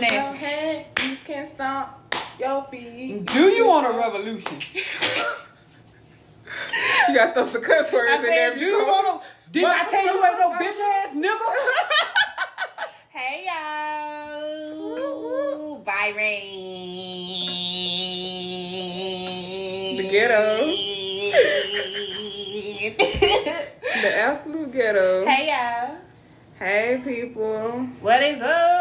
snap. Your head, you can stomp your feet. Do you want a revolution? You got those cuss words I in there. do you want to? Did I tell you ain't no bitch ass nigga? hey y'all, Byron. The ghetto. The absolute ghetto. hey y'all, Hey, people. what is up?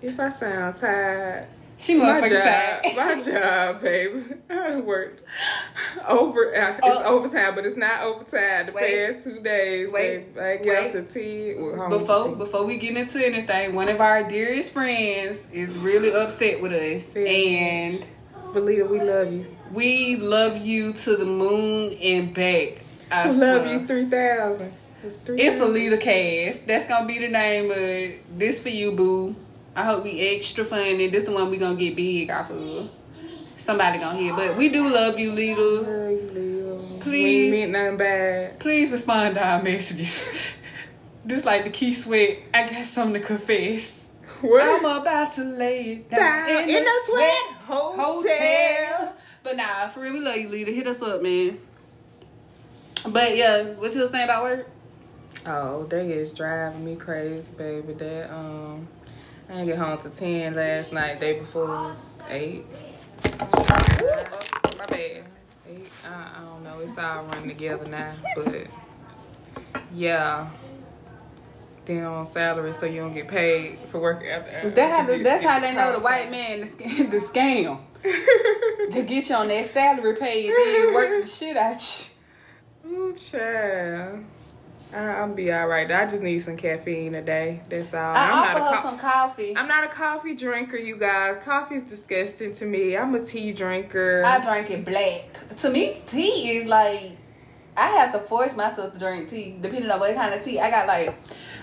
If I sound tired, She motherfucking job, tired. my job, baby. I worked over. uh, It's Oh. overtime, but it's not overtime. The Wait. past two days, Wait. babe. I got to tea. well, Before tea. before we get into anything, one of our dearest friends is really upset with us, Yeah. and Belita, we love you. we love you to the moon and back. I love swear. you three thousand. It's a leader cast. That's gonna be the name of it. This for you, boo. I hope we extra funny. This the one we gonna get big off of. Somebody gonna hear, but we do love you, leader. Love you, Please. We ain't meant nothing bad. Please respond to our messages. Just like the Keith Sweat, I got something to confess. What? I'm about to lay it down, Down in, in the sweat sweat hotel. hotel. But nah, for real, we love you, leader. Hit us up, man. But yeah, what you was saying about work? Oh, they is driving me crazy, baby. That um, I didn't get home till ten last night. Day before was eight. Oh, my bad. Eight. I, I don't know. It's all running together now, but yeah. Then on salary, so you don't get paid for work after. That how the, that's how they know the white man the, sc- the scam. they get you on that salary pay and then work the shit out you. Ooh, child. I'll be all right. I just need some caffeine a day. That's all. I I'm offer not her co- some coffee. I'm not a coffee drinker, you guys. Coffee's disgusting to me. I'm a tea drinker. I drink it black. To me, tea is like I have to force myself to drink tea, depending on what kind of tea. I got like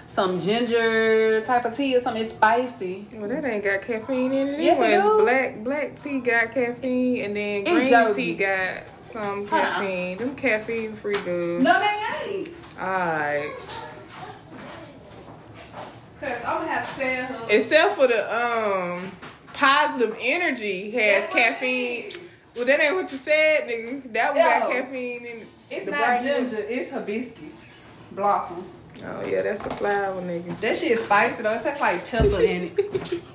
some ginger type of tea or something. It's spicy. well, that ain't got caffeine in it. Yes, it do. Black black tea got caffeine, and then It's green yogi. tea got some Hold on. caffeine. Them caffeine free dudes. No, they ain't. Alright. Cause I'm gonna have to tell her. Except for the um positive energy has That's caffeine. Well, that ain't what you said, nigga. That was got caffeine in it. It's not bright one. ginger. It's hibiscus blossom. Oh yeah, that's the flower, nigga. That shit is spicy though. It tastes like pepper in it.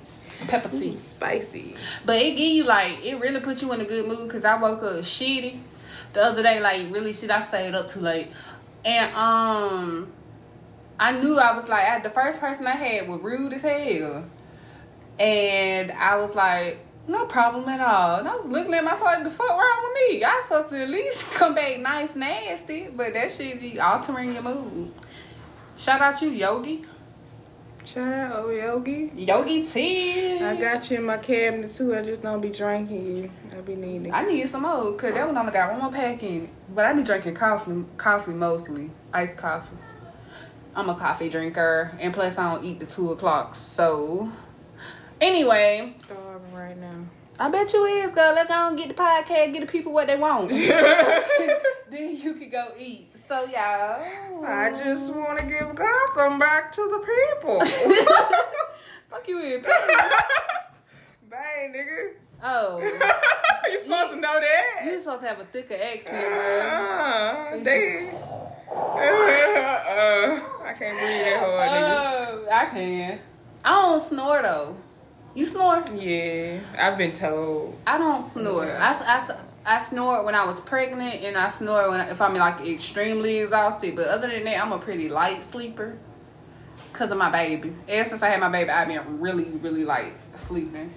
Pepper tea. Spicy. But it give you like it really put you in a good mood because I woke up shitty the other day, like really shit. I stayed up too late, and um, I knew I was like I, the first person I had was rude as hell, and I was like. No problem at all. And I was looking at myself like, the fuck wrong with me? I was supposed to at least come back nice, nasty. But that shit be altering your mood. Shout out you, Yogi. Shout out, oh Yogi. Yogi Tea. I got you in my cabinet too. I just don't be drinking you. I be needing. I need some more because that one only got one more pack in it. But I be drinking coffee, coffee mostly, iced coffee. I'm a coffee drinker, and plus I don't eat the two o'clock. So, anyway, starving right now. I bet you is, girl. Let's go and get the podcast, get the people what they want. then you can go eat. So y'all, I just want to give Gotham back to the people. fuck you in. Bang, nigga. Oh, you supposed to know that. you supposed to have a thicker accent, bro. Uh, You they, uh, I can't breathe that hard, Oh, I can. I don't snore though. You snore? Yeah, I've been told. I don't snore. I, I, I snored when I was pregnant, and I snore when if I'm like extremely exhausted. But other than that, I'm a pretty light sleeper. Cause of my baby. Ever since I had my baby, I've been really, really light sleeping.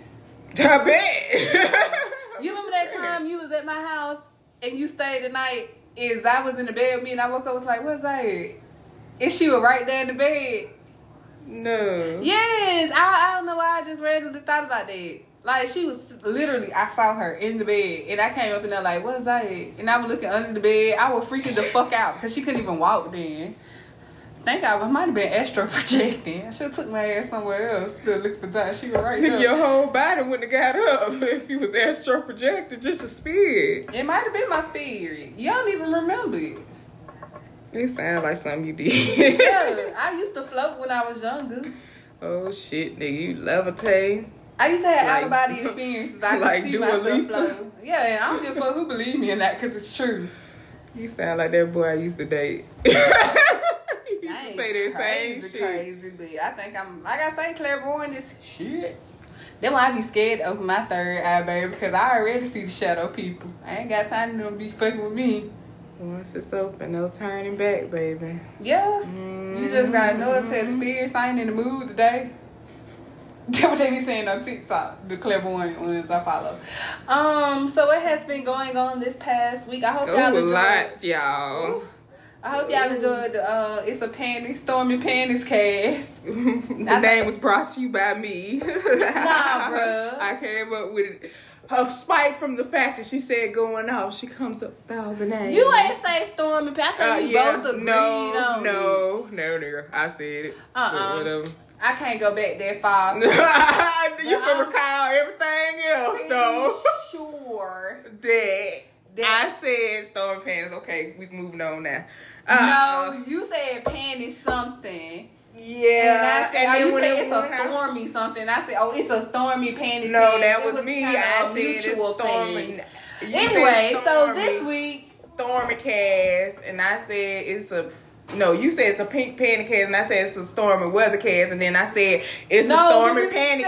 I bet. You remember that time you was at my house and you stayed the night? Is I was in the bed with me and I woke up was like, what's that? And she was right there in the bed. no. Yes, I, I don't know why I just randomly thought about that. Like she was literally, I saw her in the bed, and I came up in there like, "What's that?" And I was looking under the bed. I was freaking the fuck out because she couldn't even walk then. Thank God, I might have been astro projecting. I should have took my ass somewhere else to look for time. She was right there. your whole body wouldn't have got up if you was astro projected just a spirit. It might have been my spirit. You don't even remember it. It sounds like something you did. Yeah, I used to float when I was younger. Oh shit, nigga, you levitate. I used to have Like- out of body experiences. I could like see myself Lipa. Yeah, and I don't give a fuck who believe me in that because it's true. You sound like that boy I used to date. he used to say that same crazy, shit. crazy, but I think I'm like I say, clairvoyant is shit. Then why I be scared to open my third eye, baby, because I already see the shadow people. I ain't got time to be fucking with me. Once it's open, no turning back, baby. Yeah, you just gotta mm-hmm. know it to the. I ain't in the mood today. That's what they be saying on TikTok, the clairvoyant ones I follow. Um, so what has been going on this past week? I hope Oh, y'all enjoyed. lot, y'all. I hope y'all enjoyed the uh, it's a panty stormy panties cast. the name was brought to you by me. nah, bruh. I came up with it. Her spite from the fact that she said going off, she comes up with all the names. You ain't say stormy panties. I Uh, think we yeah, both agreed no, on it. no, no, nigga. I said it. Uh-uh. Whatever. I can't go back that far. you can I'm recall everything else, though. Sure. that That- I said storm pants. Okay, we moving on now. Uh, no, you said panties something. Yeah. And I said, and oh, you said it it's a out- stormy something. I said, oh, it's a stormy panties. No, cast. that It was, me. I said it's mutual stormy. thing. Anyway, so this week, stormy cast, and I said it's a. No, you said it's a pink panty cast, and I said it's a stormy weather cast, and then I said it's no, a stormy said stormy panties.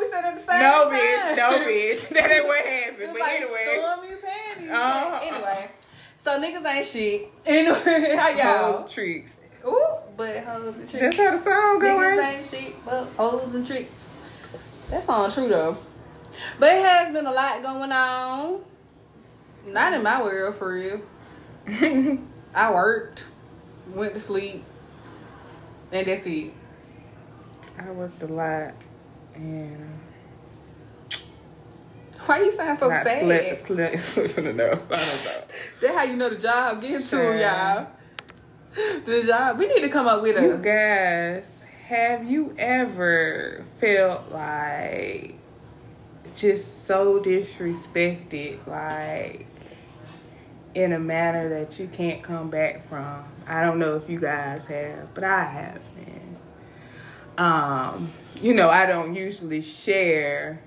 We said it at the same No, time. bitch, no, bitch. That ain't what happened. It's but like anyway, stormy panties. Uh-huh. Anyway, so niggas ain't shit. Anyway, how y'all? Tricks. Ooh, but hoes and tricks. That's how the song go, Niggas ain't ain't shit, but hoes and tricks. That sounds true though. But it has been a lot going on. Not in my world for real. I worked, went to sleep, and that's it. I worked a lot and Why are you sound so not sad? slept, slept, sleeping enough. I don't know. That's how you know the job getting to y'all. The job. We need to come up with You a. guys, have you ever felt like just so disrespected, like in a manner that you can't come back from? I don't know if you guys have, but I have, man. Um, you know, I don't usually share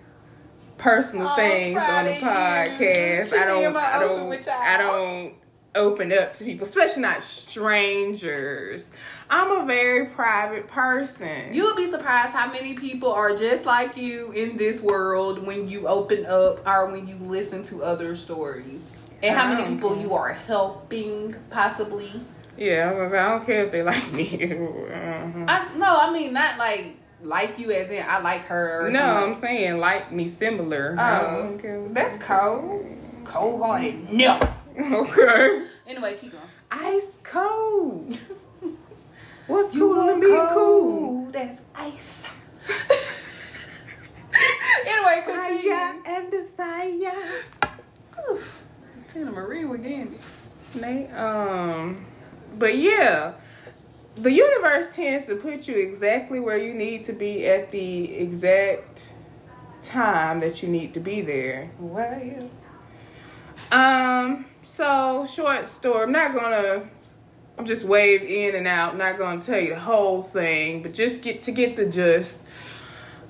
personal Oh, things on the podcast. I don't, I open don't. I don't open up to people, especially not strangers. I'm a very private person. You would be surprised how many people are just like you in this world when you open up or when you listen to other stories. And how many people you are helping, possibly. Yeah, I, was, I don't care if they like me. Uh-huh. I, no, I mean, not like like you as in I like her or no, something. I'm saying like me similar. Oh. That's cold. Cold hearted. No. okay. Anyway, keep going. Ice cold. What's You cool are to be cool? That's ice. anyway, continue. Fire and desire. Oof. Teena Marie again. They, um, but yeah, the universe tends to put you exactly where you need to be at the exact time that you need to be there. Well, Um, so short story. I'm not gonna. I'm just wave in and out. I'm not gonna tell you the whole thing, but just get to get the gist.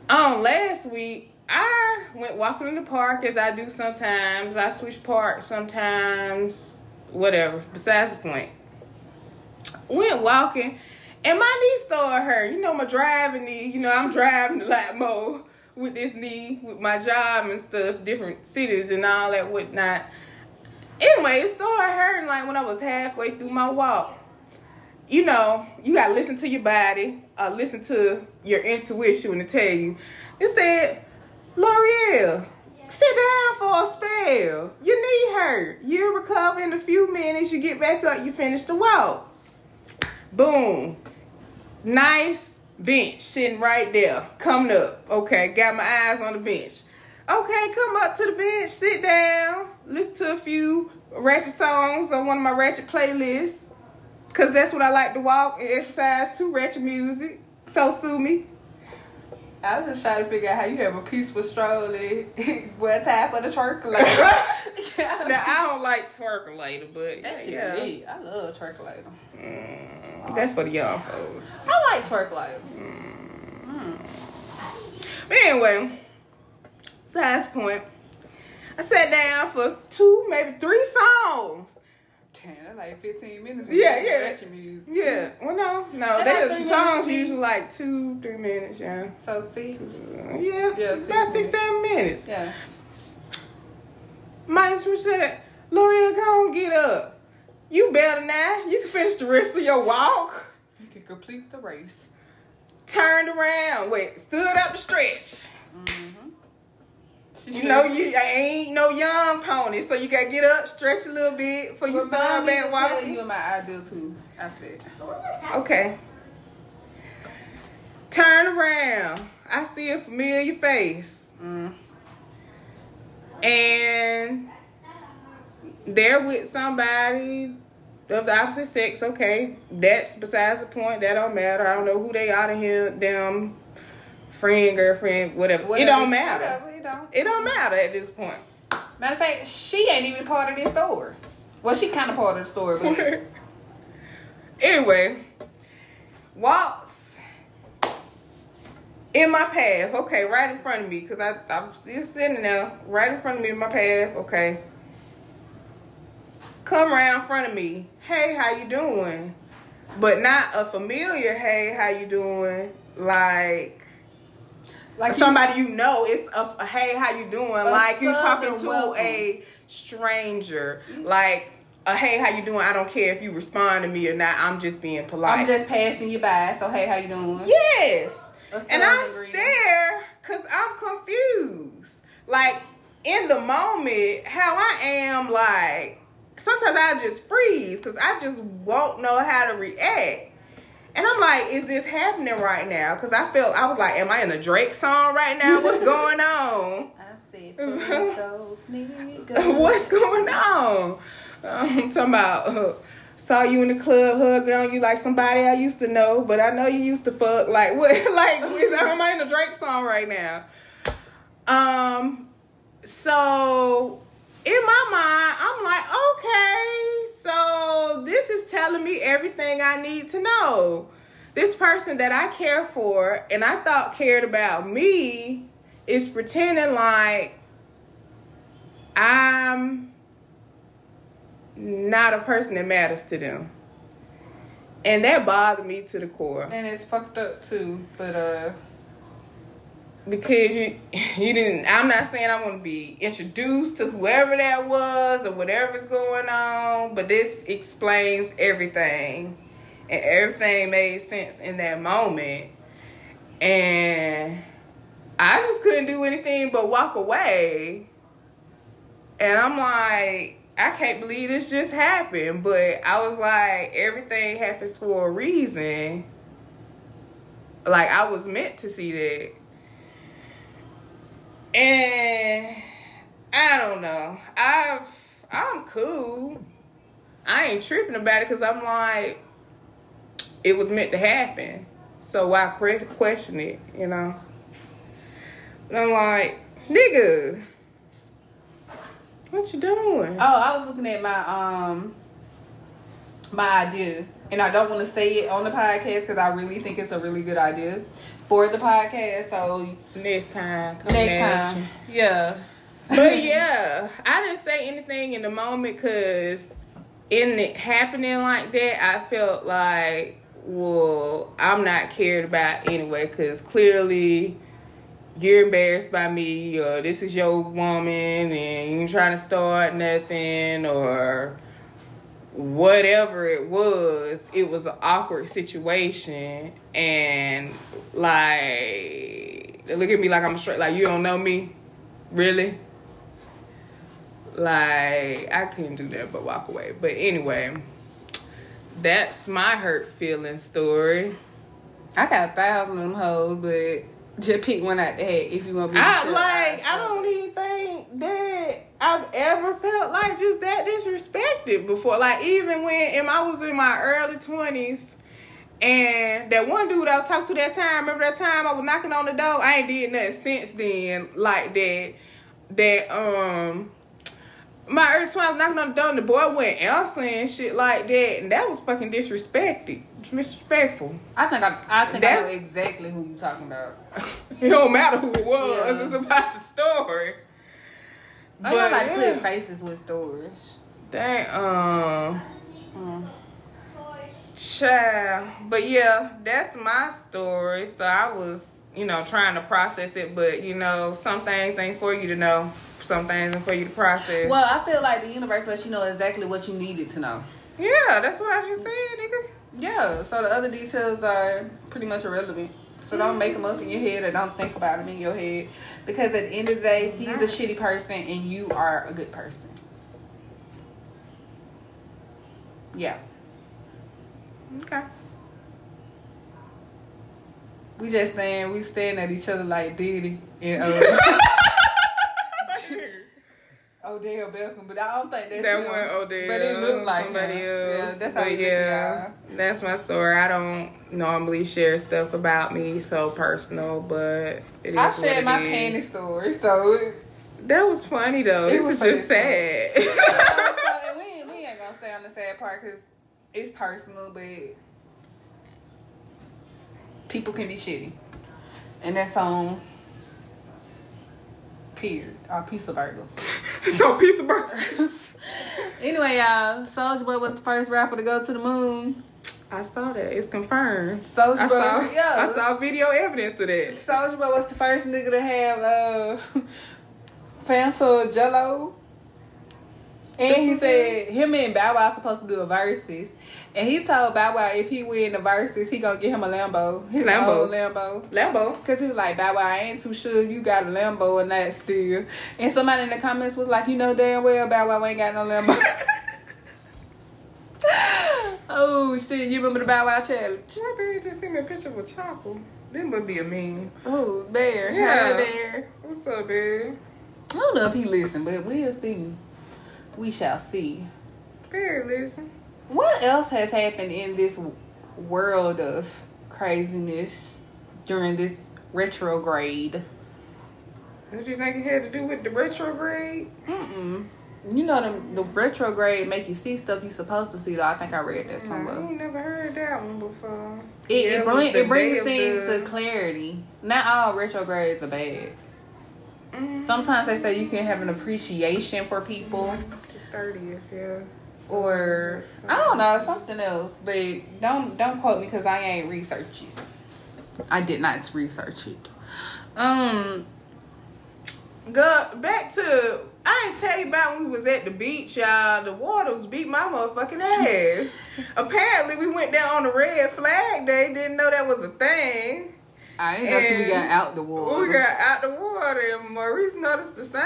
Um, last week I went walking in the park as I do sometimes. I switch parks sometimes. Whatever. Besides the point. Went walking, and my knee started hurting. You know my driving knee. You know I'm driving a lot more with this knee, with my job and stuff, different cities and all that whatnot. Anyway, it started hurting like when I was halfway through my walk. You know, you gotta listen to your body, uh, listen to your intuition when it tell you. It said, L'Oreal, sit down for a spell. Your knee hurt. You'll recover in a few minutes. You get back up, you finish the walk. Boom. Nice bench sitting right there, coming up. Okay, got my eyes on the bench. Okay, come up to the bench, sit down, listen to a few ratchet songs on one of my ratchet playlists. Cause that's what I like to walk and exercise to ratchet music. So sue me. I was just trying to figure out how you have a peaceful stroll and wear time for the twerk later. Now I don't like twerk later, but That shit yeah. I love twerk later. Mm, that's for the y'all folks. I like twerk later. Hmm. But anyway, size point. I sat down for two, maybe three songs. Damn, like 15 minutes. Yeah, yeah. Yeah. Well, no, no. About They, songs usually like two, three minutes. Yeah. So six. Yeah. Yeah, about six minutes. seven minutes. Yeah. My instrument said, L'Oreal, go on, get up. You better now. You can finish the rest of your walk. You can complete the race. Turned around. Wait, stood up to stretch. She You know, you I ain't no young pony, so you gotta get up, stretch a little bit before you start Remind me back walking. you my ideal too after that. Okay. Turn around. I see a familiar face. Mm. And they're with somebody of the opposite sex. Okay. That's besides the point. That don't matter. I don't know who they are to him, them, friend, girlfriend, whatever. It don't matter. Whatever, it don't. It don't matter at this point. Matter of fact, she ain't even part of this story. Well, she kind of part of the story, but anyway, walks in my path. Okay, right in front of me, cause I I'm still sitting there, right in front of me in my path. Okay, come around in front of me. Hey, how you doing? But not a familiar. Hey, how you doing? Like. like somebody you know, it's a, a hey, how you doing? like you talking to welcome. a stranger. Like a hey, how you doing? I don't care if you respond to me or not. I'm just being polite. I'm just passing you by. So hey, how you doing? yes. And I greeting. stare because I'm confused. Like in the moment, how I am, like sometimes I just freeze because I just won't know how to react. And I'm like, is this happening right now? Because I felt I was like, am I in a Drake song right now? What's going on? I those niggas." What's going on? I'm talking about uh, saw you in the club hugging on you like somebody I used to know, but I know you used to fuck. Like what? Like is am I in a Drake song right now? Um. So in my mind, I'm like, okay, so this is telling me everything I need to know. This person that I care for and I thought cared about me is pretending like I'm not a person that matters to them. And that bothered me to the core and it's fucked up too. But uh, because you you didn't I'm not saying I want to be introduced to whoever that was or whatever's going on, but this explains everything. And everything made sense in that moment. And I just couldn't do anything but walk away. And I'm like, I can't believe this just happened. But I was like, everything happens for a reason. Like I was meant to see that. And I don't know. I've I'm cool. I ain't tripping about it because I'm like, it was meant to happen. So why question it? You know. And I'm like, nigga, what you doing? oh, I was looking at my um my idea, and I don't want to say it on the podcast because I really think it's a really good idea for the podcast. So Next time. come next time, you. yeah. but yeah, I didn't say anything in the moment because in it happening like that, I felt like, well, I'm not cared about anyway because clearly you're embarrassed by me or this is your woman and you ain't trying to start nothing or whatever it was, it was an awkward situation and like they look at me like I'm straight like you don't know me. Really? Like I couldn't do that but walk away. But anyway, that's my hurt feeling story. I got a thousand of them hoes, but just pick one out the hat if you want to be. I sure. like I don't even think that I've ever felt like just that disrespected before. Like even when I was in my early twenties and that one dude I talked to that time, remember that time I was knocking on the door? I ain't did nothing since then like that. That um my early twenties knocking on the door and the boy went answering and shit like that and that was fucking disrespected disrespectful. I think I, I think I know exactly who you're talking about. it don't matter who it was. Yeah. It's about the story. I know like yeah. put faces with stores. Dang, um, Mm. child. But yeah, that's my story. So I was, you know, trying to process it, but you know, some things ain't for you to know. Some things ain't for you to process. Well, I feel like the universe lets you know exactly what you needed to know. yeah, that's what I just said, nigga. Yeah, so the other details are pretty much irrelevant. So don't make them up in your head or don't think about them in your head. Because at the end of the day, he's a shitty person and you are a good person. Yeah. Okay. We just stand, we stand at each other like Diddy and uh, Odell Beckham, but I don't think that's that him. one Odell. But it looked like somebody him. else. Yeah, that's how but yeah, that's my story. I don't normally share stuff about me so personal, but it is I shared my is. panty story, so That was funny though. It This was just sad. so and we, we ain't gonna stay on the sad part because it's personal, but people can be shitty, and that's on period or piece of burger. so piece of burger. Anyway, y'all, Soulja Boy was the first rapper to go to the moon. I saw that. It's confirmed. Soulja I Boy, saw, yeah. I saw video evidence to that. Soulja Boy was the first nigga to have uh, Fanta Jello. And he said him and Bow Wow supposed to do a verses. And he told Bow Wow if he win the verses, he gonna get him a Lambo. His Lambo. Lambo. Lambo. Cause he was like, Bow Wow, I ain't too sure you got a Lambo or not still. And somebody in the comments was like, you know damn well Bow Wow ain't got no Lambo. oh shit, you remember the Bow Wow challenge? My baby just sent me a picture of a chopper. That would be a meme. Oh, Bear. Yeah. Hey, Bear. What's up, babe? I don't know if he listened, but we'll see. We shall see. Babe, listen. What else has happened in this world of craziness during this retrograde? What you think it had to do with the retrograde? Mm-mm. You know the, the retrograde make you see stuff you supposed to see. Though I think I read that I somewhere. ain't never heard that one before. It, Yeah, it, bring, it brings things the- to clarity. Not all retrogrades are bad. Mhm. Sometimes they say you can have an appreciation for people. The 30th, yeah. Or I don't know something else, but don't don't quote me because I ain't researched it. I did not research it. Um, Go back to I ain't tell you about when we was at the beach, y'all. The water was beat my motherfucking ass. Apparently, we went down on the red flag day. Didn't know that was a thing. I didn't know we got out the water. We got out the water, and Maurice noticed the sign.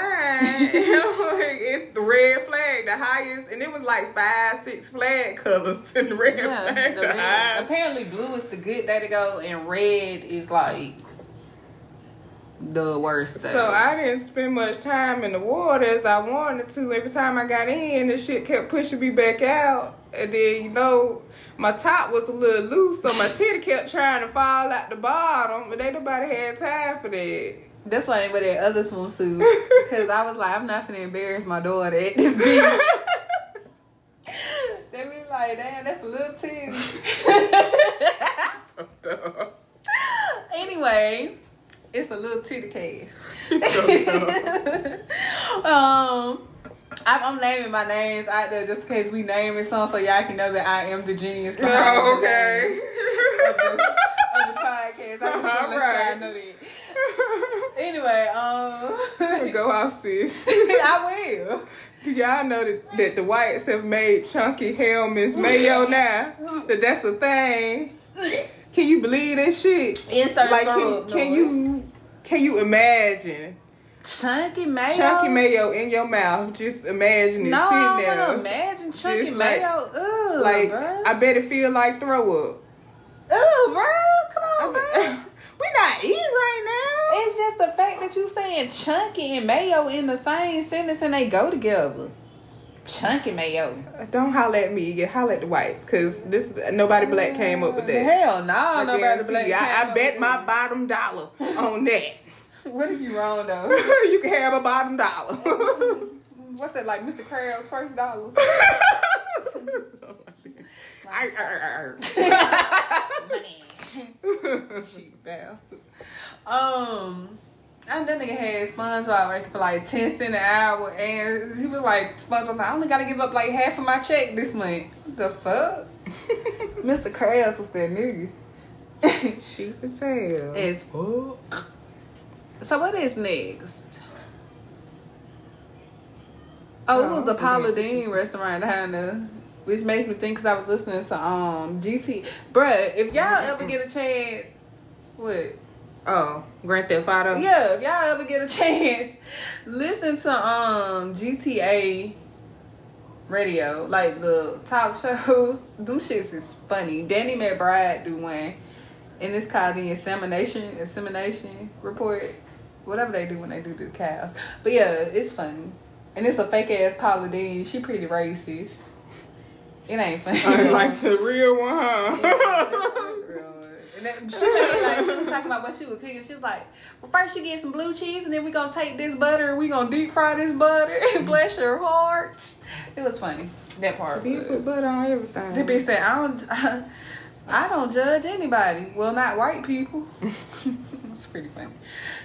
it's the red flag, the highest, and it was like five, six flag colors in the red yeah, flag. the the red. highest. Apparently, blue is the good day to go, and red is like the worst day. So I didn't spend much time in the water as I wanted to. Every time I got in, the shit kept pushing me back out. And then, you know, my top was a little loose, so my titty kept trying to fall out the bottom, but ain't nobody had time for that. That's why I ain't wear that other swimsuit because I was like, I'm not finna embarrass my daughter at this beach. they be like, damn, that's a little titty. so dumb. anyway, it's a little titty cast. Um, I'm, I'm naming my names out there just in case we name it some, so y'all can know that I am the genius. behind Oh, okay. names Of the, of the podcast. I just let Alright. know that. Anyway, um, Go off, sis. I will. Do y'all know that, that the whites have made chunky Hellmann's mayo now? That that's a thing. Can you believe that shit? Insert like can, can you can you imagine Chunky mayo. chunky mayo in your mouth? Just imagine it No, sitting I there. to imagine chunky Just like- mayo. Ugh, like bruh. I bet it feel like throw up. Ugh, bro. Come on, bro. we not eating right now. It's just the fact that you saying chunky and mayo in the same sentence and they go together. Chunky mayo. now. Don't holler at me. You holler at the whites, cause this nobody black came up with that. Hell no, I nobody guarantee black. you. came I, I up bet with my it. bottom dollar on that. What if you wrong though? you can have a bottom dollar. What's that like, Mr. Krabs' first dollar? Money. Cheap bastard. Um, and that nigga had SpongeBob working for like ten cent an hour, and he was like, SpongeBob, I only gotta give up like half of my check this month. The fuck? Mr. Krabs was that nigga. Cheap as hell. As fuck. So what is next? Oh, it was a Paula. Deen restaurant down there. Which makes me think because I was listening to um GT. Bruh, if y'all ever get a chance, what? Oh, Grand Theft Auto. Yeah, if y'all ever get a chance, listen to um GTA radio, like the talk shows. Them shits is funny. Danny McBride do one, and it's called the Insemination Insemination Report, whatever they do when they do the cows. But yeah, it's funny, and it's a fake ass Paula Deen. She pretty racist. It ain't funny. I like the real one, huh? And she said, like she was talking about what she was cooking. She was like, "Well, first you get some blue cheese, and then we're gonna take this butter and we're gonna deep fry this butter and mm-hmm. bless your hearts." It was funny. That part. You put Was. butter on everything. The bitch said, "I don't, I don't judge anybody. Well, not white people." it's pretty funny.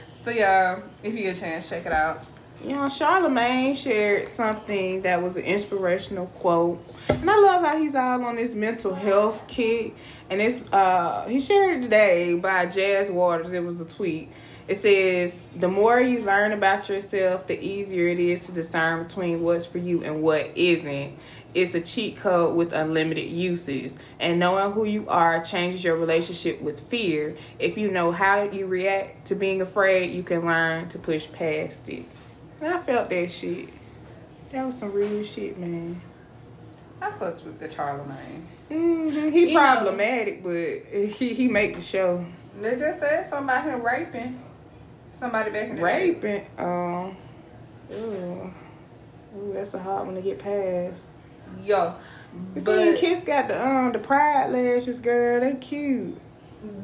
So yeah, if you get a chance, check it out. You know, Charlemagne shared something that was an inspirational quote. And I love how he's all on this mental health kick. And it's uh he shared it today by Jazz Waters. It was a tweet. It says, The more you learn about yourself, the easier it is to discern between what's for you and what isn't. It's a cheat code with unlimited uses. And knowing who you are changes your relationship with fear. If you know how you react to being afraid, you can learn to push past it. I felt that shit. That was some real shit, man. I fucks with the Charlemagne. hmm He You know- problematic, but he he make the show. They just said something about him raping somebody back in the day. Raping. Um. Ooh. Ooh, that's a hard one to get past. Yo, but seen Kiss got the um the pride lashes, girl. They cute.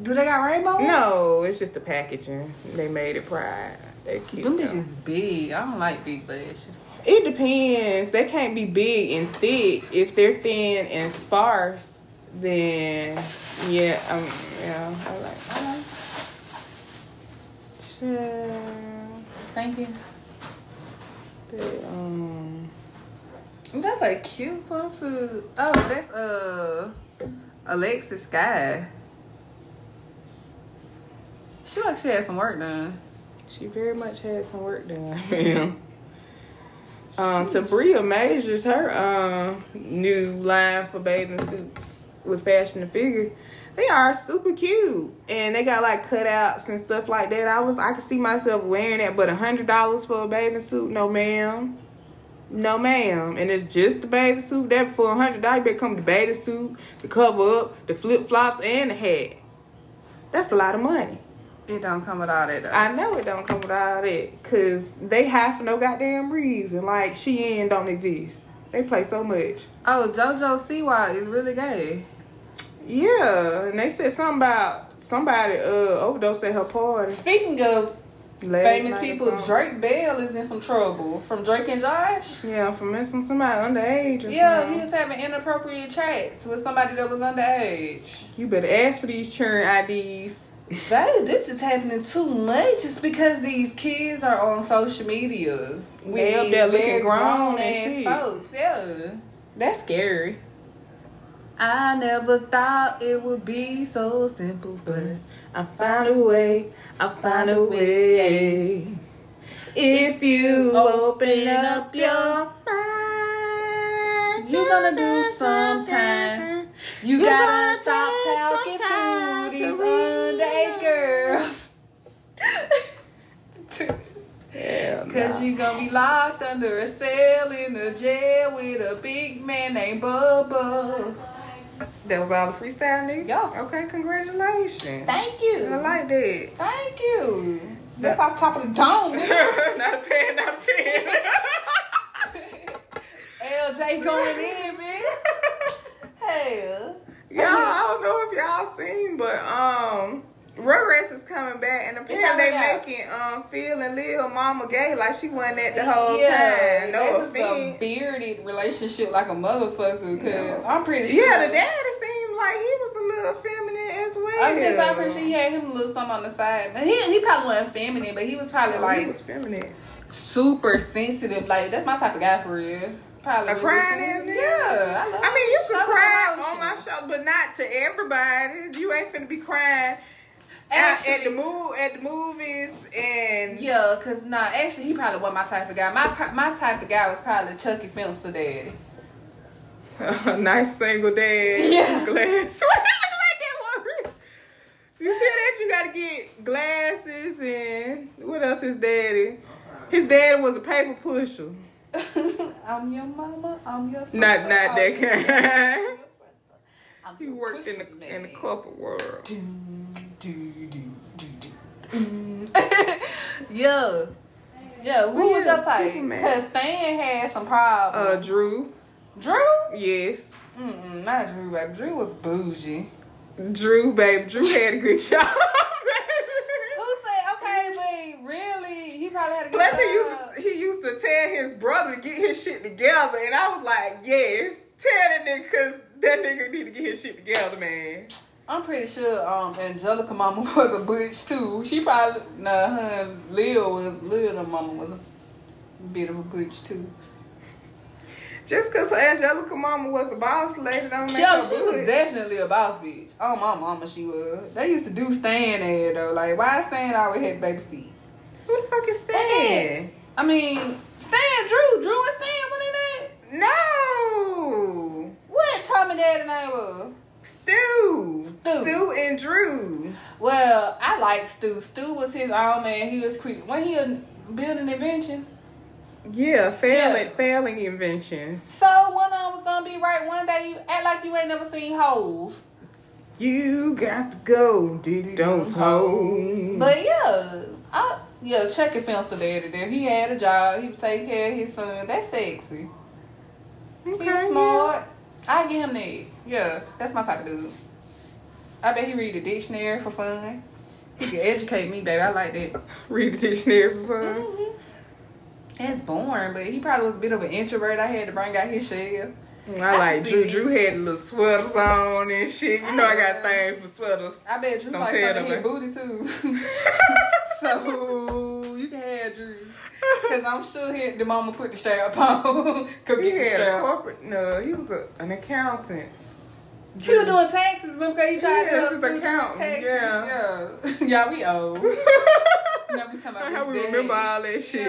do they got rainbow? No, it's just the packaging. They made it pride. They cute. Them though. bitches big. I don't like big lashes. It depends. They can't be big and thick. If they're thin and sparse, then yeah, um, yeah, I like. I like. Child, Thank you. but, um, That's a cute swimsuit. Oh, that's uh Alexis Skyy. She like she had some work done. She very much had some work done. Ma'am. Um, Tabria Majors, her um new line for bathing suits with Fashion and Figure, they are super cute, and they got like cutouts and stuff like that. I was I could see myself wearing that, but a hundred dollars for a bathing suit, no ma'am, no ma'am, and it's just the bathing suit. That for a hundred dollars, better come the bathing suit, the cover up, the flip flops, and the hat. That's a lot of money. It don't come with all that though. I know it don't come with all that, cause they have for no goddamn reason. Like Shein don't exist. They play so much. oh, JoJo Siwa is really gay. Yeah, and they said something about somebody uh overdosed at her party. Speaking of last famous people. Drake Bell is in some trouble from Drake and Josh. Yeah, for messing somebody underage. Or Yeah, something. he was having inappropriate chats with somebody that was underage. You better ask for these churn IDs. Babe, this is happening too much. It's because these kids are on social media. With They up there looking grown and grown-ass shit. folks. Yeah. That's scary. I never thought it would be so simple, but I found a way. I found a way. If you open up your mind, You're gonna do sometime. You gotta gonna stop talking to these underage girls. Hell Cause nah. you gonna be locked under a cell in a jail with a big man named Bubba. That was all the freestyle, nigga? Yeah. Okay, congratulations. Thank you. I like that. Thank you. That's on top of the dome. not pen, not pen. LJ going in, man. Hell. y'all, I don't know if y'all seen, but um, Rugrats is coming back, and apparently they out. making um Phil and Lil Mama gay like she wasn't that the whole yeah, time. No was a bearded relationship like a motherfucker. Cause I'm pretty sure. Yeah, the dad is I was just I'm pretty sure he had him a little something on the side. But he he probably wasn't feminine, but he was probably Oh, like he was feminine. super sensitive. Like that's my type of guy for real. Probably A crying ass nigga? Yeah, I. I mean, you can cry on my show, but not to everybody. You ain't finna be crying out at the move at the movies and Yeah, cause nah, actually he probably wasn't my type of guy. My my type of guy was probably Chuckie Finster daddy. nice single dad. Yeah. Glass. Look like that one. You see that you gotta get glasses and what else his daddy? His daddy was a paper pusher. I'm your mama. I'm your sister. Not not that kind. He worked in the pussy in the man. couple world. Do, do, do, do, do. yeah. Yeah, who Well, was yeah, your type? man. Cause Stan had some Uh, problems. Drew. Drew? Yes. Mm-mm, not Drew, baby. Drew was bougie. Drew, babe. Drew had a good job. Who said okay, but really, he probably had a good Plus, he used to, he used to tell his brother to get his shit together, and I was like, yes, tell that nigga, cause that nigga need to get his shit together, man. I'm pretty sure um Angelica mama was a bitch too. She probably nah her Lil was Lil the mama was a bit of a butch too. Just cause Angelica mama was a boss lady don't make She, her she was definitely a boss bitch. Oh my mama she was. They used to do Stan there though. Like why is Stan always had baby seat? Who the fuck is Stan? I mean Stan Drew. Drew and Stan what in that? No. What Tommy Daddy name was? Stu. Stu. Stu and Drew. Well, I like Stu. Stu was his own man. He was cre- when he was building inventions. Yeah, failing Yeah. failing inventions. So one of them was gonna be right one day. You act like you ain't never seen holes. You got to go, dig those hoes. But yeah, I yeah, check your Finster daddy there. He had a job. He was taking care of his son. That's sexy. He Okay, was smart. I give him that. Yeah, that's my type of dude. I bet he read the dictionary for fun. He can educate me, baby. I like that. Read the dictionary for fun. hmm It's boring, but he probably was a bit of an introvert. I had to bring out his shell. I I like Drew. Drew had little sweaters on and shit. You know I got things for sweaters. I bet Drew Don't like in them, his booty too. so you can have Drew. Cause I'm sure he, the mama put the strap on. Come He had a corporate. No, he was a, an accountant. He was doing taxes, remember? 'cause he tried Yeah, to do was his accountant, taxes. yeah. yeah. yeah, we old. We talking about How we remember all that shit.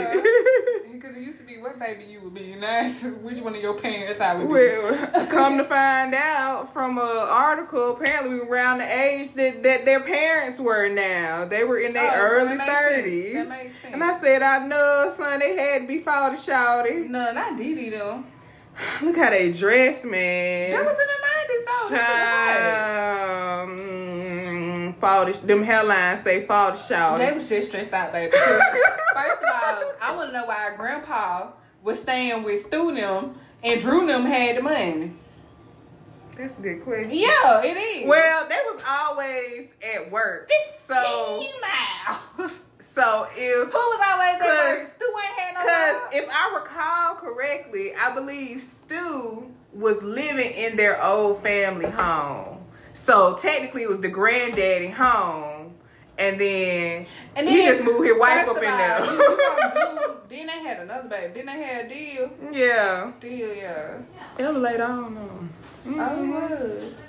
Because it used to be what baby you would be. It's which one of your parents I would be. Well, come to find out from an article, apparently we were around the age that, that their parents were now. They were in their Oh, early that makes sense. thirties. That makes sense. And I said, I know, son, they had before the shouty. No, not Didi though. Look how they dress, man. That was in the nineties though. That shit was hot. Um, fall the, them hairlines say fall the shouty. They was just stressed out, baby. First of all, I want to know why our grandpa was staying with Stu them and Drew them had the money. That's a good question. Yeah, it is. Well, they was always at work. So, miles. so if Who was always at work? Stu ain't had no Because if I recall correctly, I believe Stu was living in their old family home. So technically, it was the granddaddy home, and then, And he just moved his wife up in there. You, you do, then they had another baby. Then they had a deal. yeah, Dil, yeah. that was later on. though. Oh, it was.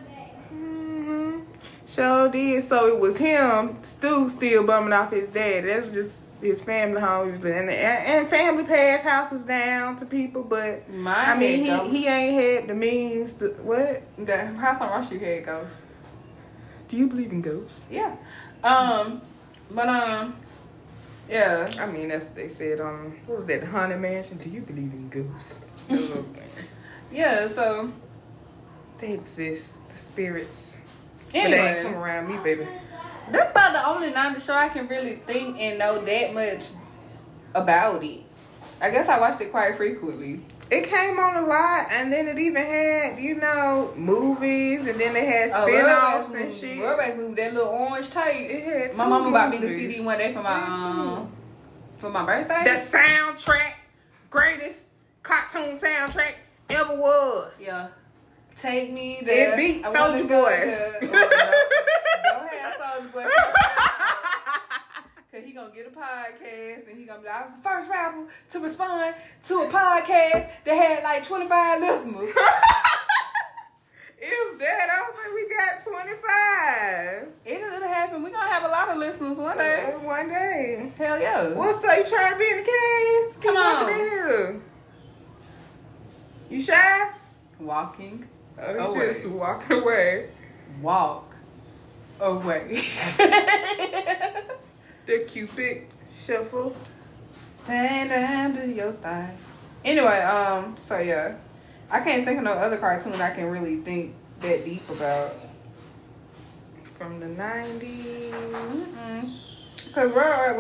hmm So did. So it was him, Stu, still bumming off his dad. That was just his family home. He was in, and, and family passed houses down to people, but Mine I mean, he, ghosts. he ain't had the means to what? The house on Rush Street had ghosts. Do you believe in ghosts? Yeah. Um, but um, yeah. I mean, that's what they said on what was that, the Haunted Mansion? Do you believe in ghosts? Those those things. Yeah. So They exist, the spirits. But they ain't come around me, baby. That's about the only '90s show I can really think and know that much about it. I guess I watched it quite frequently. It came on a lot, and then it even had, you know, movies, and then they had Oh, spin-offs Rugrats and movie- shit. Rugrats movie, that little orange tape. It had My mama bought me the. CD one day for my um for my birthday. The soundtrack, greatest cartoon soundtrack ever was. yeah. Take me there. It beat I wanna Soulja go Boy. Oh, don't he gonna get a podcast and he gonna be like, I was the first rapper to respond to a podcast that had like 25 listeners. if that, I don't think we got 25. It'll, it'll happen. We're gonna have a lot of listeners one day. Uh, one day. Hell yeah. What's up? You trying to be in the cast? Come on. on. You shy? Walking. Oh, Away. just walking away. Walk. Away. The Cupid shuffle. Dang, dang, do your thing. Anyway, um, so yeah. I can't think of no other cartoon I can really think that deep about. From the 90s. Because Rugrats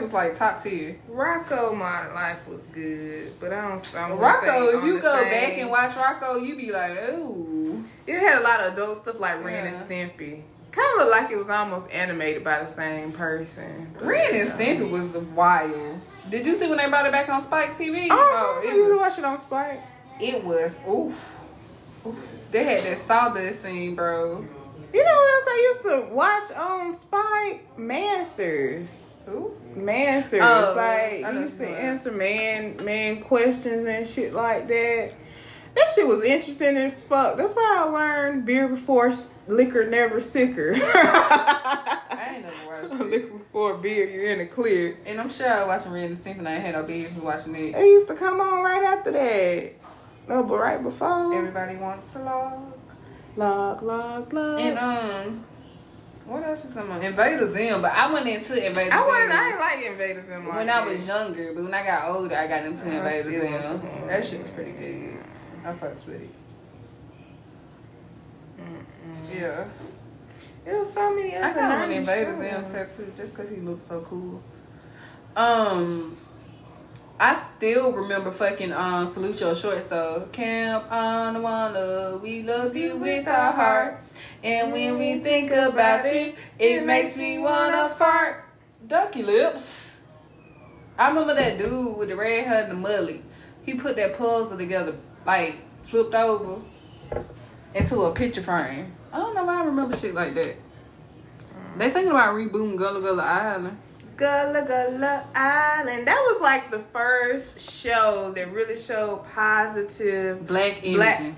was was like top tier. Rocko my Life was good, but I don't. Say Rocko, if you go same- back and watch Rocko, you be like, ooh. it had a lot of adult stuff like Ren and Yeah. Stimpy. Kind of looked like it was almost animated by the same person. And Stimpy was wild. Did you see when they brought it back on Spike TV? Oh, oh it you was was. watching on Spike. It was oof. Oof. They had that sawdust scene, bro. You know what else I used to watch on Spike? Manswers. Who? Manswers. Oh, like I used to answer man man questions and shit like that. That shit was interesting and fuck. That's why I learned beer before liquor, never sicker. I ain't never watched it. liquor before beer, you're in the clear. And I'm sure I was watching Ren and Stimpy and I had no business watching it. It used to come on right after that. No, but right before. Everybody wants to log. log, log, log. And um, what else is coming on? Invader Zim, but I went into Invader I Zim wasn't. I ain't like Invaders in my when I was younger, but when I got older, I got into I Invader Zim. That shit was pretty good. I fucks with it. Yeah, It was so many other I kind of want 90s Invader shows. Zim tattoo just because he looks so cool. Um. I still remember fucking um salute your shorts so camp Anawanna we love you with our hearts. and when we think about you it makes me wanna fart. Ducky lips. I remember that dude with the red hair and the mullet. He put that puzzle together like flipped over into a picture frame. I don't know why I remember shit like that. They thinking about rebooting Gullah Gullah Island. Gullah Gullah Island. That was like the first show that really showed positive Black energy. Black-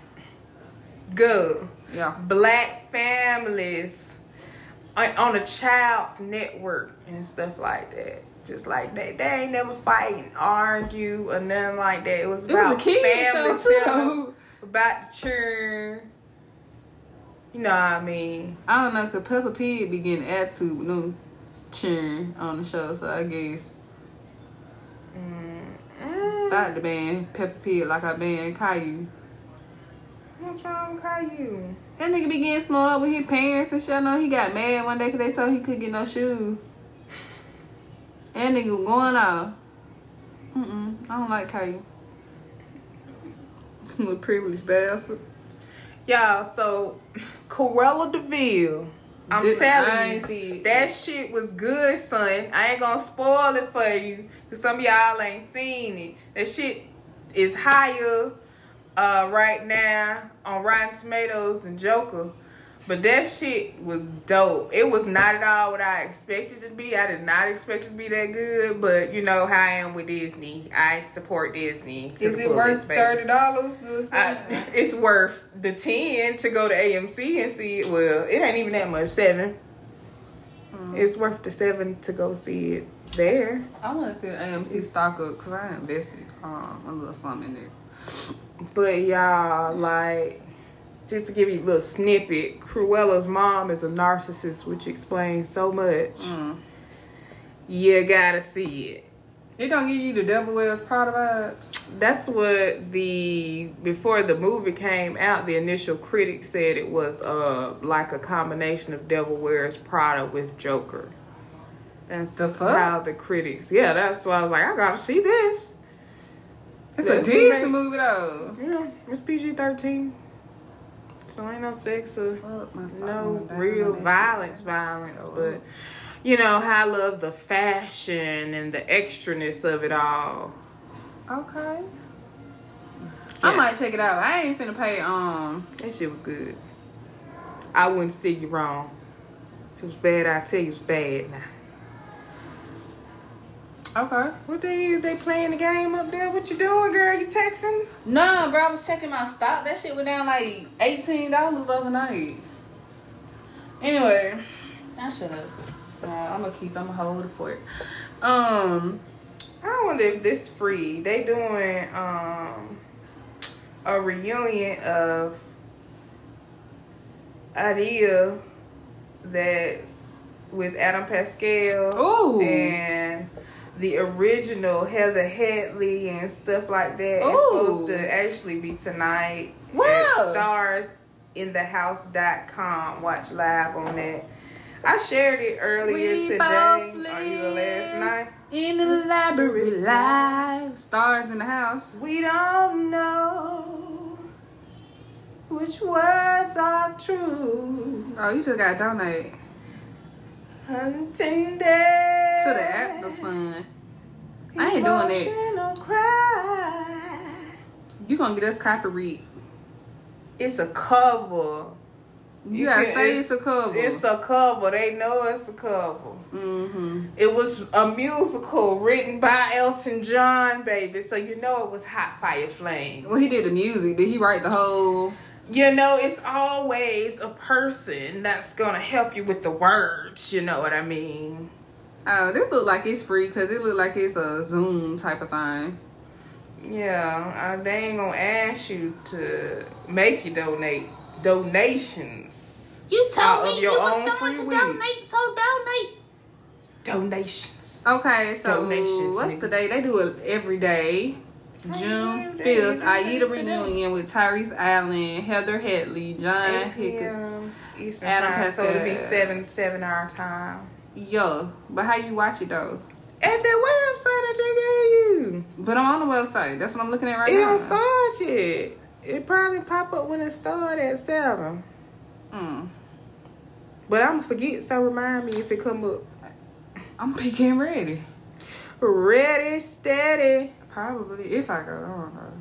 good yeah. Black families on, on a child's network and stuff like that. Just like that, they ain't never fight and argue or nothing like that. It was It about was a kid show family too, about the children. You know what I mean? I don't know, cause Peppa Pig be getting attitude with them cheering on the show, so I guess about the band Peppa Pig like I banned Caillou. What's wrong with Caillou? That nigga be getting small with his parents and shit. I know he got mad one day cause they told he couldn't get no shoes. That nigga going off. Mm-mm, I don't like Caillou. Little privileged bastard. Y'all, so Cruella De Vil. I'm I telling you, that shit was good, son. I ain't gonna spoil it for you, cause some of y'all ain't seen it. That shit is higher uh, right now on Rotten Tomatoes than Joker, but that shit was dope. It was not at all what I expected it to be. I did not expect it to be that good, but you know how I am with Disney. I support Disney. Is it worth thirty dollars to I, it's worth the ten to go to AMC and see it. Well, it ain't even that much. Seven. It's worth the seven to go see it there. I want to see AMC stock up because I invested um, a little something in there. But y'all, like, just to give you a little snippet, Cruella's mom is a narcissist, which explains so much. Mm. You gotta see it. It don't give you the Devil Wears Prada vibes. That's what the before the movie came out, the initial critics said it was uh like a combination of Devil Wears Prada with Joker. That's The fuck? how the critics. Yeah, that's why I was like, I gotta see this. It's That's a they- movie though. Yeah, it's PG thirteen. So ain't no sex or Fuck, my stomach no real violence, violence, Oh, but you know how I love the fashion and the extraness of it all. Okay. Yeah. I might check it out. I ain't finna pay um That shit was good. I wouldn't steer you wrong. If it was bad, I'd tell you it's bad now. Okay. What they is they playing the game up there? What you doing, girl? You texting? Nah, bro, I was checking my stock. That shit went down like eighteen dollars overnight. Anyway, I should have. Nah, I'm gonna keep. I'm gonna hold it for it. Um, I wonder if this free. They doing um a reunion of Aida that's with Adam Pascal Ooh. and the original Heather Headley and stuff like that. Ooh. supposed to actually be tonight Wow. stars in the house.com. Watch live on that. I shared it earlier We today. Are you the last night? in the library live. Stars in the house. We don't know which words are true. Oh, you just got to donate Hunting to the app. That's fun. I ain't doing that. Cry. You gonna get us copyright. It's a cover. You, You gotta can- say it's a cover. It's a cover. They know it's a cover. mm-hmm. It was a musical written by Elton John, baby. So you know it was Hot Fire Flame. Well, he did the music. Did he write the whole? You know, it's always a person that's gonna help you with the words. You know what I mean? Oh, this look like it's free because it look like it's a Zoom type of thing. Yeah, uh, they ain't gonna ask you to make you donate donations. You told Out of your own free donate, so donate. Donations. Okay, so Donations, what's nigga. the day? They do it every day. June fifth, Aida reunion with Tyrese Allen, Heather Headley, John 8 Hickok. Eastern Adam time, so it'll be seven seven hour time. Yo, but how you watch it though? At the website I just gave you. But I'm on the website. That's what I'm looking at right It now. It don't start yet. It probably pop up when it start at seven. Mm. But I'm gonna forget, so remind me if it come up. I'm peeking ready. Ready, steady, Probably if I go. I don't know.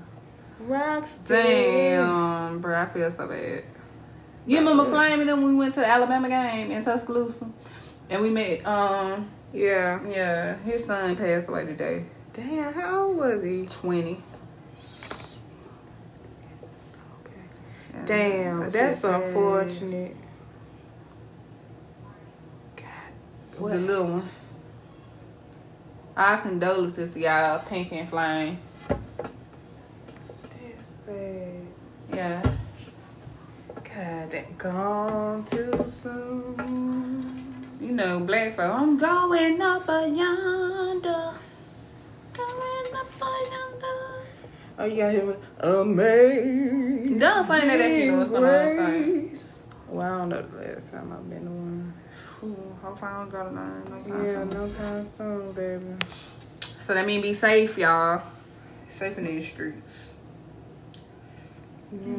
rock steady. Damn, bro, I feel so bad. You remember Flame and we went to the Alabama game in Tuscaloosa, and we met. Um, Yeah. yeah, his son passed away today. Damn, how old was he? Twenty. Yeah, Damn, that that's unfortunate. God, what? The little one. Our condolences to y'all, Pink and Flame. That's sad. Yeah. God, that gone too soon. You know, black folk. I'm going up a yonder. Going up a yonder. Oh, you got him amazing. Don't sing that at funerals some other thing. Well, I don't know the last time I've been to one. Ooh, hope I don't go to none no time Yeah, soon. no time soon, baby. So that mean be safe, y'all. Safe in these streets. Yeah.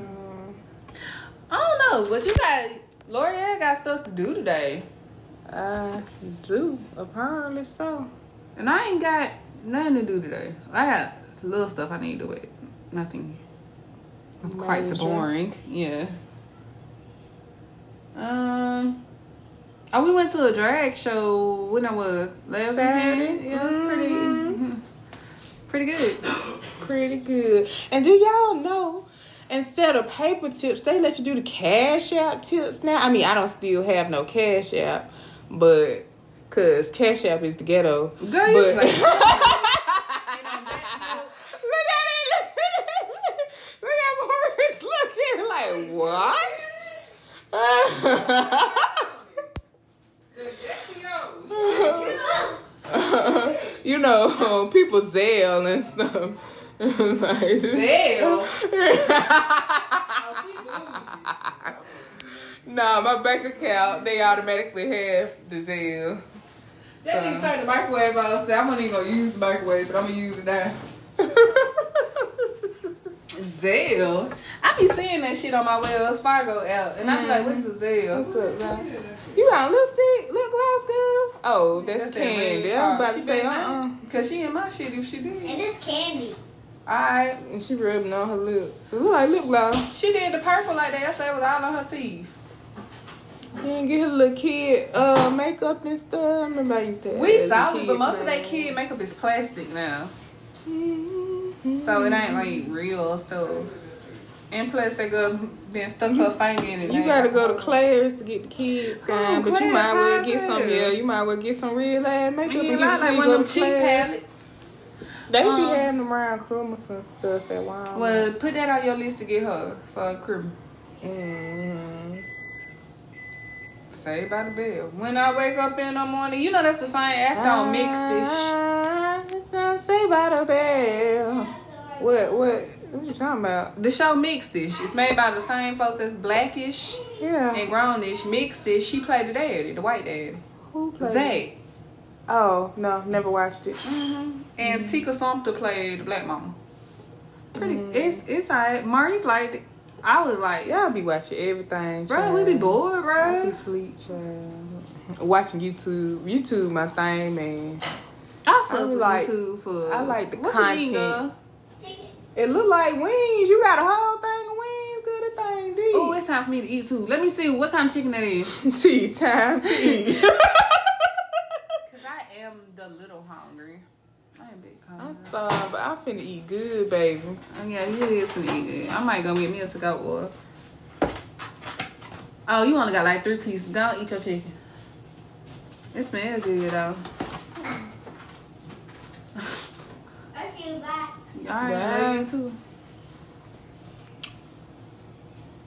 I don't know, but you got L'Oreal got stuff to do today. I do, apparently so. And I ain't got nothing to do today. I got little stuff I need to do. Nothing quite the boring. Yeah. Um Oh, we went to a drag show when I was last Saturday? weekend. Yeah, it was pretty Mhm. pretty good. Pretty good. And do y'all know, instead of paper tips, they let you do the cash app tips now? I mean, I don't still have no cash app, but because cash app is the ghetto. Girl, but, play. look at it. Look at it. Look at Maurice looking like, what? you know, people Zelle and stuff. like, Zelle? Nah, my bank account, they automatically have the Zelle. That nigga turned the microwave on. Say, I'm not even gonna use the microwave, but I'm gonna use it now. Zelle. I be seeing that shit on my Wells Fargo app, and I be like, "What's a mm-hmm. Zelle?" What's up, man? You got a lipstick, lip gloss, girl? Oh, that's, that candy. red I'm about She to say, better uh-uh. Cause she in my shit if she And did. it's candy. Alright. And she rubbing on her lips. So it look like lip gloss. She did the purple like that. I said it was all on her teeth. You didn't get her little kid uh makeup and stuff. Remember I used to. We saw it, but most of that kid makeup is plastic now. Mhm. So it ain't like real stuff. And plus, that girl been stuck her finger in it. You gotta go to Claire's to get the kids done, but you Claire's might well get some. Yeah, you might well get some real ass makeup You and ain't get lie, like one of them cheap palettes. They be Um, having them around Christmas and stuff at Walmart. Well, put that on your list to get her for Christmas. mm Saved by the bell. When I wake up in the morning, you know that's the same act on Mixed Ah, It's not say by the bell. What? What? What you talking about? The show Mixed It's made by the same folks that's Blackish Yeah. and Grownish. Mixed She played the daddy, the white daddy. Who played? Zach. Oh no, never watched it. Mm-hmm. And Tika Sumpter played the black mama. Pretty. Mm. It's it's alright. Marty's like, I was like, Y'all be watching everything, bro, we be child. bored, I bro. be sleep, child. Watching YouTube. YouTube, my thing, man. I I fuck with like- YouTube for. I like the what content. It look like wings. You got a whole thing of wings. Good thing, D. Oh, it's time for me to eat too. Let me see what kind of chicken that is. tea time to eat. Cause I am the little hungry. I ain't big I'm but I finna eat good, baby. Oh yeah, it is for eat good. I might go get me a to go or. Oh, you only got like three pieces. Go eat your chicken. It smells good though. Okay, bye. Alright, Bye. love you too.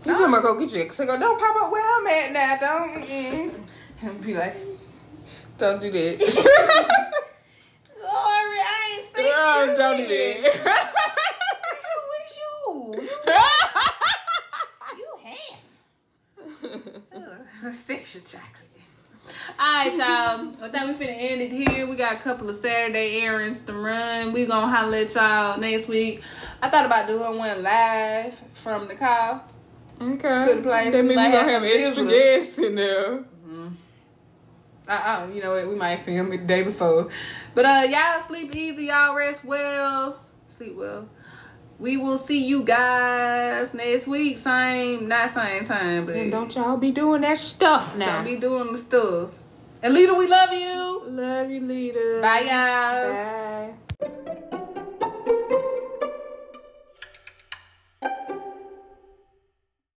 You talking about go get your cigar? Don't pop up where I'm at now. Don't. Mm-mm. And be like, Don't do that. Lori, I ain't seen Girl, you don't do yet. Who is you? You handsome. Sexual chocolate. Alright, y'all. I think we finna end it here. We got a couple of Saturday errands to run. We gonna holler at y'all next week. I thought about doing one live from the car. Okay. To the place. That We means we might gonna have have extra guests in there. I, I, you know what? We might film it the day before. But uh, y'all sleep easy. Y'all rest well. Sleep well. We will see you guys next week. Same, not same time, but And don't y'all be doing that stuff now. don't be doing the stuff. And Lita, we love you. Love you, leader. Bye, y'all. Bye.